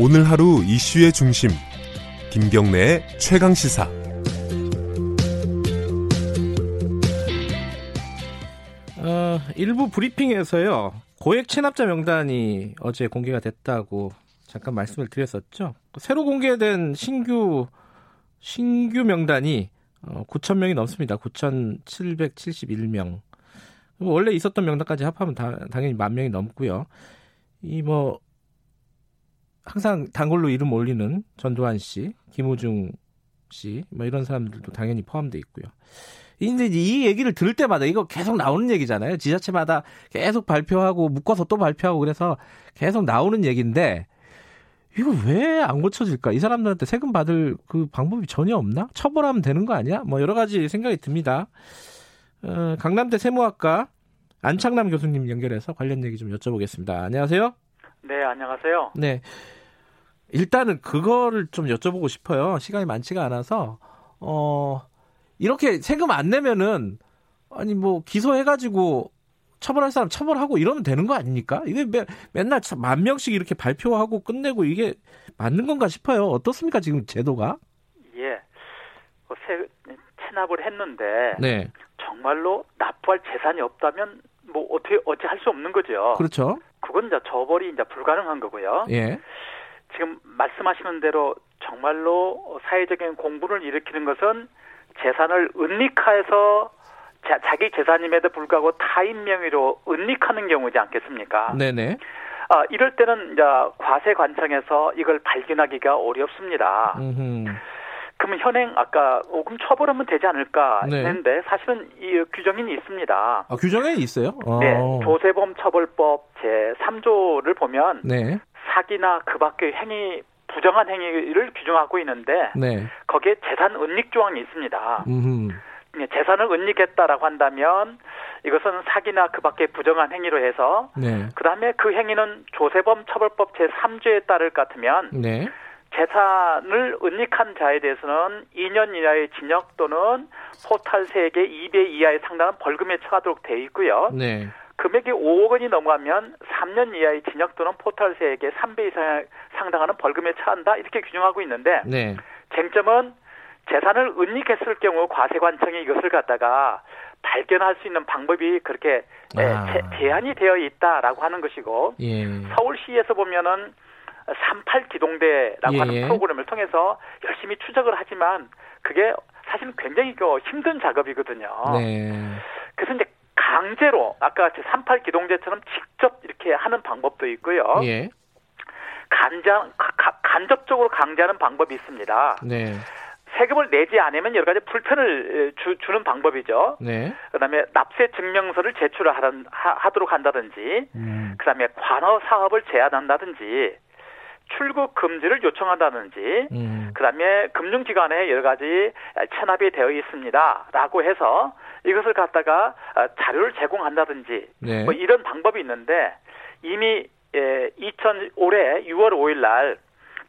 오늘 하루 이슈의 중심 김경래의 최강 시사 어, 일부 브리핑에서요 고액 체납자 명단이 어제 공개가 됐다고 잠깐 말씀을 드렸었죠. 새로 공개된 신규 신규 명단이 어, 9천 명이 넘습니다. 9,771명. 뭐 원래 있었던 명단까지 합하면 다, 당연히 만 명이 넘고요. 이 뭐 항상 단골로 이름 올리는 전두환 씨, 김우중 씨, 뭐 이런 사람들도 당연히 포함돼 있고요. 근데 이 얘기를 들을 때마다 이거 계속 나오는 얘기잖아요. 지자체마다 계속 발표하고 묶어서 또 발표하고 그래서 계속 나오는 얘기인데 이거 왜 안 고쳐질까? 이 사람들한테 세금 받을 그 방법이 전혀 없나? 처벌하면 되는 거 아니야? 뭐 여러 가지 생각이 듭니다. 어, 강남대 세무학과 안창남 교수님 연결해서 관련 얘기 좀 여쭤보겠습니다. 안녕하세요. 네, 안녕하세요. 네. 일단은 그거를 좀 여쭤보고 싶어요. 시간이 많지가 않아서 어 이렇게 세금 안 내면은 아니 뭐 기소해가지고 처벌할 사람 처벌하고 이러면 되는 거 아닙니까? 이게 매, 맨날 만 명씩 이렇게 발표하고 끝내고 이게 맞는 건가 싶어요. 어떻습니까 지금 제도가? 예, 그 세, 체납을 했는데 네. 정말로 납부할 재산이 없다면 뭐 어떻게 어찌 할 수 없는 거죠. 그렇죠. 그건 이제 처벌이 이제 불가능한 거고요. 예. 지금 말씀하시는 대로 정말로 사회적인 공분을 일으키는 것은 재산을 은닉화해서 자, 자기 재산임에도 불구하고 타인 명의로 은닉하는 경우지 않겠습니까? 네네. 아, 이럴 때는 이제 과세 관청에서 이걸 발견하기가 어렵습니다. 음흠. 그러면 현행 아까 어, 그럼 처벌하면 되지 않을까 네. 했는데 사실은 이 규정이 있습니다. 아, 규정에 있어요? 어. 네, 조세범 처벌법 제 3조를 보면 네. 사기나 그 밖의 행위 부정한 행위를 규정하고 있는데 네. 거기에 재산 은닉 조항이 있습니다. 음흠. 예, 재산을 은닉했다라고 한다면 이것은 사기나 그 밖의 부정한 행위로 해서 네. 그다음에 그 행위는 조세범 처벌법 제 3조에 따를 것 같으면 네. 재산을 은닉한 자에 대해서는 2년 이하의 징역 또는 포탈 세액의 2배 이하에 상당한 벌금에 처하도록 돼 있고요. 네. 금액이 5억 원이 넘어가면 3년 이하의 징역 또는 포탈 세액의 3배 이상 상당하는 벌금에 처한다 이렇게 규정하고 있는데 네. 쟁점은 재산을 은닉했을 경우 과세관청이 이것을 갖다가 발견할 수 있는 방법이 그렇게 에, 아. 제- 제한이 되어 있다라고 하는 것이고 예. 서울시에서 보면은 38 기동대라고 예, 하는 예. 프로그램을 통해서 열심히 추적을 하지만 그게 사실은 굉장히 그 힘든 작업이거든요. 네. 그래서 이제 강제로 아까 같이 38 기동대처럼 직접 이렇게 하는 방법도 있고요. 예. 간장 간접적으로 강제하는 방법이 있습니다. 네. 세금을 내지 않으면 여러 가지 불편을 주, 주는 방법이죠. 네. 그다음에 납세 증명서를 제출하는 하, 도록 한다든지, 음. 그다음에 관어 사업을 제한한다든지, 출국 금지를 요청한다든지, 음. 그다음에 금융기관에 여러 가지 체납이 되어 있습니다라고 해서 이것을 갖다가 어, 자료를 제공한다든지 네. 뭐 이런 방법이 있는데 이미 예, 2000 올해 6월 5일 날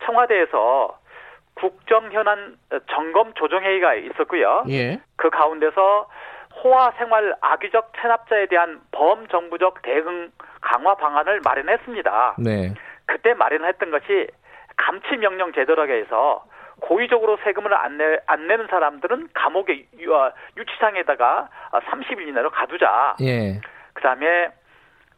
청와대에서 국정 현안 어, 점검 조정 회의가 있었고요. 예. 그 가운데서 호화 생활 악의적 체납자에 대한 범정부적 대응 강화 방안을 마련했습니다. 네. 그때 마련했던 것이 감치 명령 제도라고 해서 고의적으로 세금을 안, 내, 안 내는 사람들은 감옥에 유, 어, 유치장에다가 30일 이내로 가두자. 예. 그다음에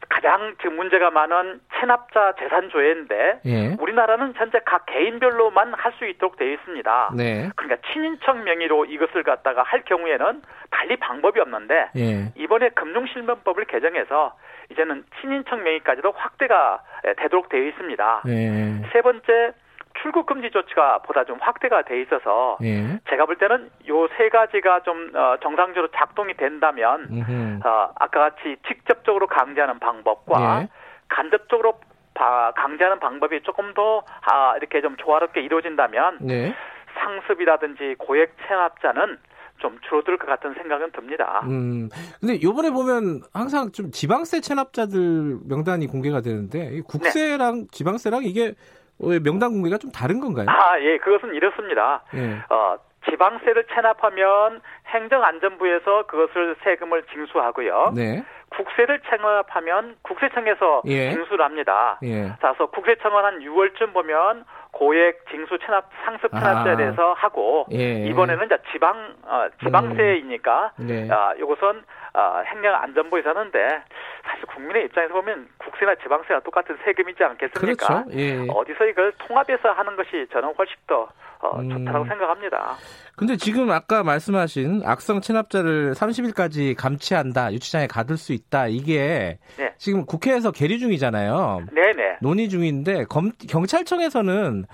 가장 지금 문제가 많은 체납자 재산 조회인데 예. 우리나라는 현재 각 개인별로만 할 수 있도록 되어 있습니다. 네. 그러니까 친인척 명의로 이것을 갖다가 할 경우에는 달리 방법이 없는데 예. 이번에 금융실명법을 개정해서 이제는 친인척 명의까지도 확대가 에, 되도록 되어 있습니다. 예. 세 번째 출국 금지 조치가 보다 좀 확대가 돼 있어서 예. 제가 볼 때는 요 세 가지가 좀 어, 정상적으로 작동이 된다면 음흠. 어, 아까 같이 직접적으로 강제하는 방법과 예. 간접적으로 바- 강제하는 방법이 조금 더 아, 이렇게 좀 조화롭게 이루어진다면 네. 상습이라든지 고액 체납자는 좀 줄어들 것 같은 생각은 듭니다. 음. 근데 요번에 보면 항상 좀 지방세 체납자들 명단이 공개가 되는데 이 국세랑 지방세랑 이게 왜 명단 공개가 좀 다른 건가요? 아, 예, 그것은 이렇습니다. 예. 어, 지방세를 체납하면 행정안전부에서 그것을 세금을 징수하고요. 네. 국세를 체납하면 국세청에서 예. 징수를 합니다. 예. 그래서 국세청은 한 6월쯤 보면 고액 징수 체납 상습 체납자에 아. 대해서 하고 예. 이번에는 이제 지방 어, 지방세이니까 네. 아, 이것은 아, 행정 안전부에서 하는데 사실 국민의 입장에서 보면 국세나 지방세가 똑같은 세금이지 않겠습니까? 그렇죠. 예. 어디서 이걸 통합해서 하는 것이 저는 훨씬 더 어, 음. 좋다고 생각합니다. 근데 지금 아까 말씀하신 악성 체납자를 30일까지 감치한다, 유치장에 가둘 수 있다. 이게 네. 지금 국회에서 계류 중이잖아요. 네네. 논의 중인데 검, 경찰청에서는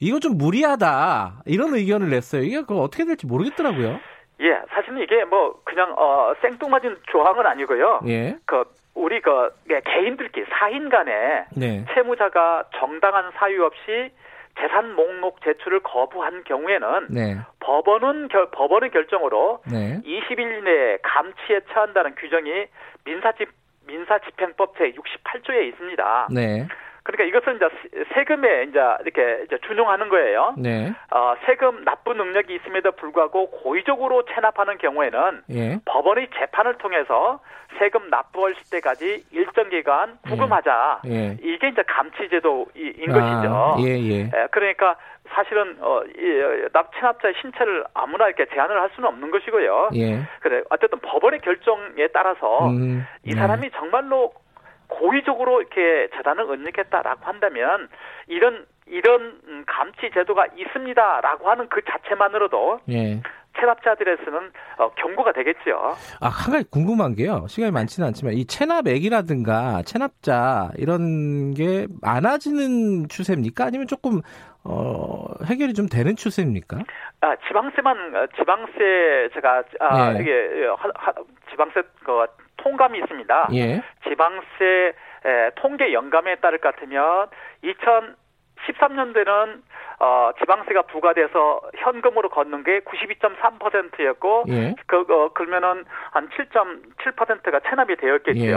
이거 좀 무리하다 이런 의견을 냈어요. 이게 그 어떻게 될지 모르겠더라고요. 예, 사실은 이게 뭐 그냥 어, 생뚱맞은 조항은 아니고요. 예, 그 우리 그 예, 개인들끼리 사인 간에 네, 채무자가 정당한 사유 없이 재산 목록 제출을 거부한 경우에는 네, 법원은 결, 법원의 결정으로 네, 20일 내에 감치에 처한다는 규정이 민사집 민사집행법 제 68조에 있습니다. 네, 그러니까 이것은 이제 세- 세금에 이제 이렇게 이제 준용하는 거예요. 네, 어, 세금 납부 능력이 있음에도 불구하고 고의적으로 체납하는 경우에는 예, 법원의 재판을 통해서 세금 납부할 때까지 일정 기간 후금하자. 예. 이게 이제 감치제도인 것이죠. 아, 예, 예, 예, 그러니까 사실은 어, 이, 어, 납 체납자의 신체를 아무나 이렇게 제한을 할 수는 없는 것이고요. 예. 그래 어쨌든 법원의 결정에 따라서 음, 이 네. 사람이 정말로 고의적으로 이렇게 재단을 은닉했다라고 한다면 이런 이런 음, 감치 제도가 있습니다라고 하는 그 자체만으로도 예. 체납자들에서는 어, 경고가 되겠죠. 아, 한 가지 궁금한 게요. 시간이 많지는 않지만 이 체납액이라든가 체납자 이런 게 많아지는 추세입니까? 아니면 조금 어, 해결이 좀 되는 추세입니까? 아, 지방세만 어, 지방세 제가 아, 예. 이게 하- 하- 지방세 그 통감이 있습니다. 예. 지방세 에, 통계 영감에 따를 것 같으면 2013년도에는 어, 지방세가 부과돼서 현금으로 걷는 게 92.3%였고 예. 그 어, 그러면은 한 7.7%가 체납이 되었겠죠. 예.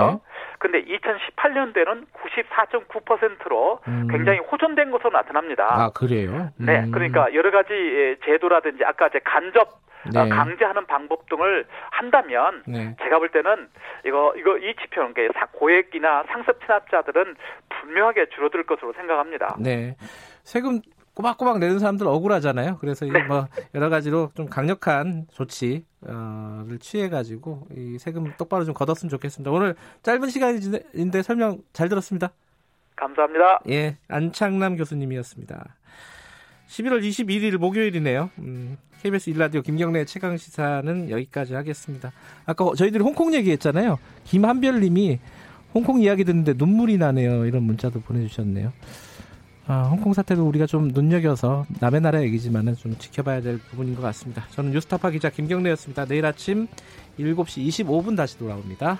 근데 2018년도에는 94.9%로 음. 굉장히 호전된 것으로 나타납니다. 아, 그래요? 네, 음. 그러니까 여러 가지 예, 제도라든지 아까 이제 간접 네. 어, 강제하는 방법 등을 한다면 네. 제가 볼 때는 이거 이거 이 지표는 게 사- 고액이나 상습 체납자들은 분명하게 줄어들 것으로 생각합니다. 네. 세금 꼬박꼬박 내는 사람들 억울하잖아요. 그래서 이거 네. 뭐 여러 가지로 좀 강력한 조치를 취해가지고 이 세금 똑바로 좀 걷었으면 좋겠습니다. 오늘 짧은 시간인데 설명 잘 들었습니다. 감사합니다. 예, 안창남 교수님이었습니다. 11월 21일 목요일이네요. 음, KBS 일라디오 김경래 최강 시사는 여기까지 하겠습니다. 아까 저희들이 홍콩 얘기했잖아요. 김한별님이 홍콩 이야기 듣는데 눈물이 나네요. 이런 문자도 보내주셨네요. 아, 홍콩 사태도 우리가 좀 눈여겨서 남의 나라 얘기지만은 좀 지켜봐야 될 부분인 것 같습니다. 저는 뉴스타파 기자 김경래였습니다. 내일 아침 7시 25분 다시 돌아옵니다.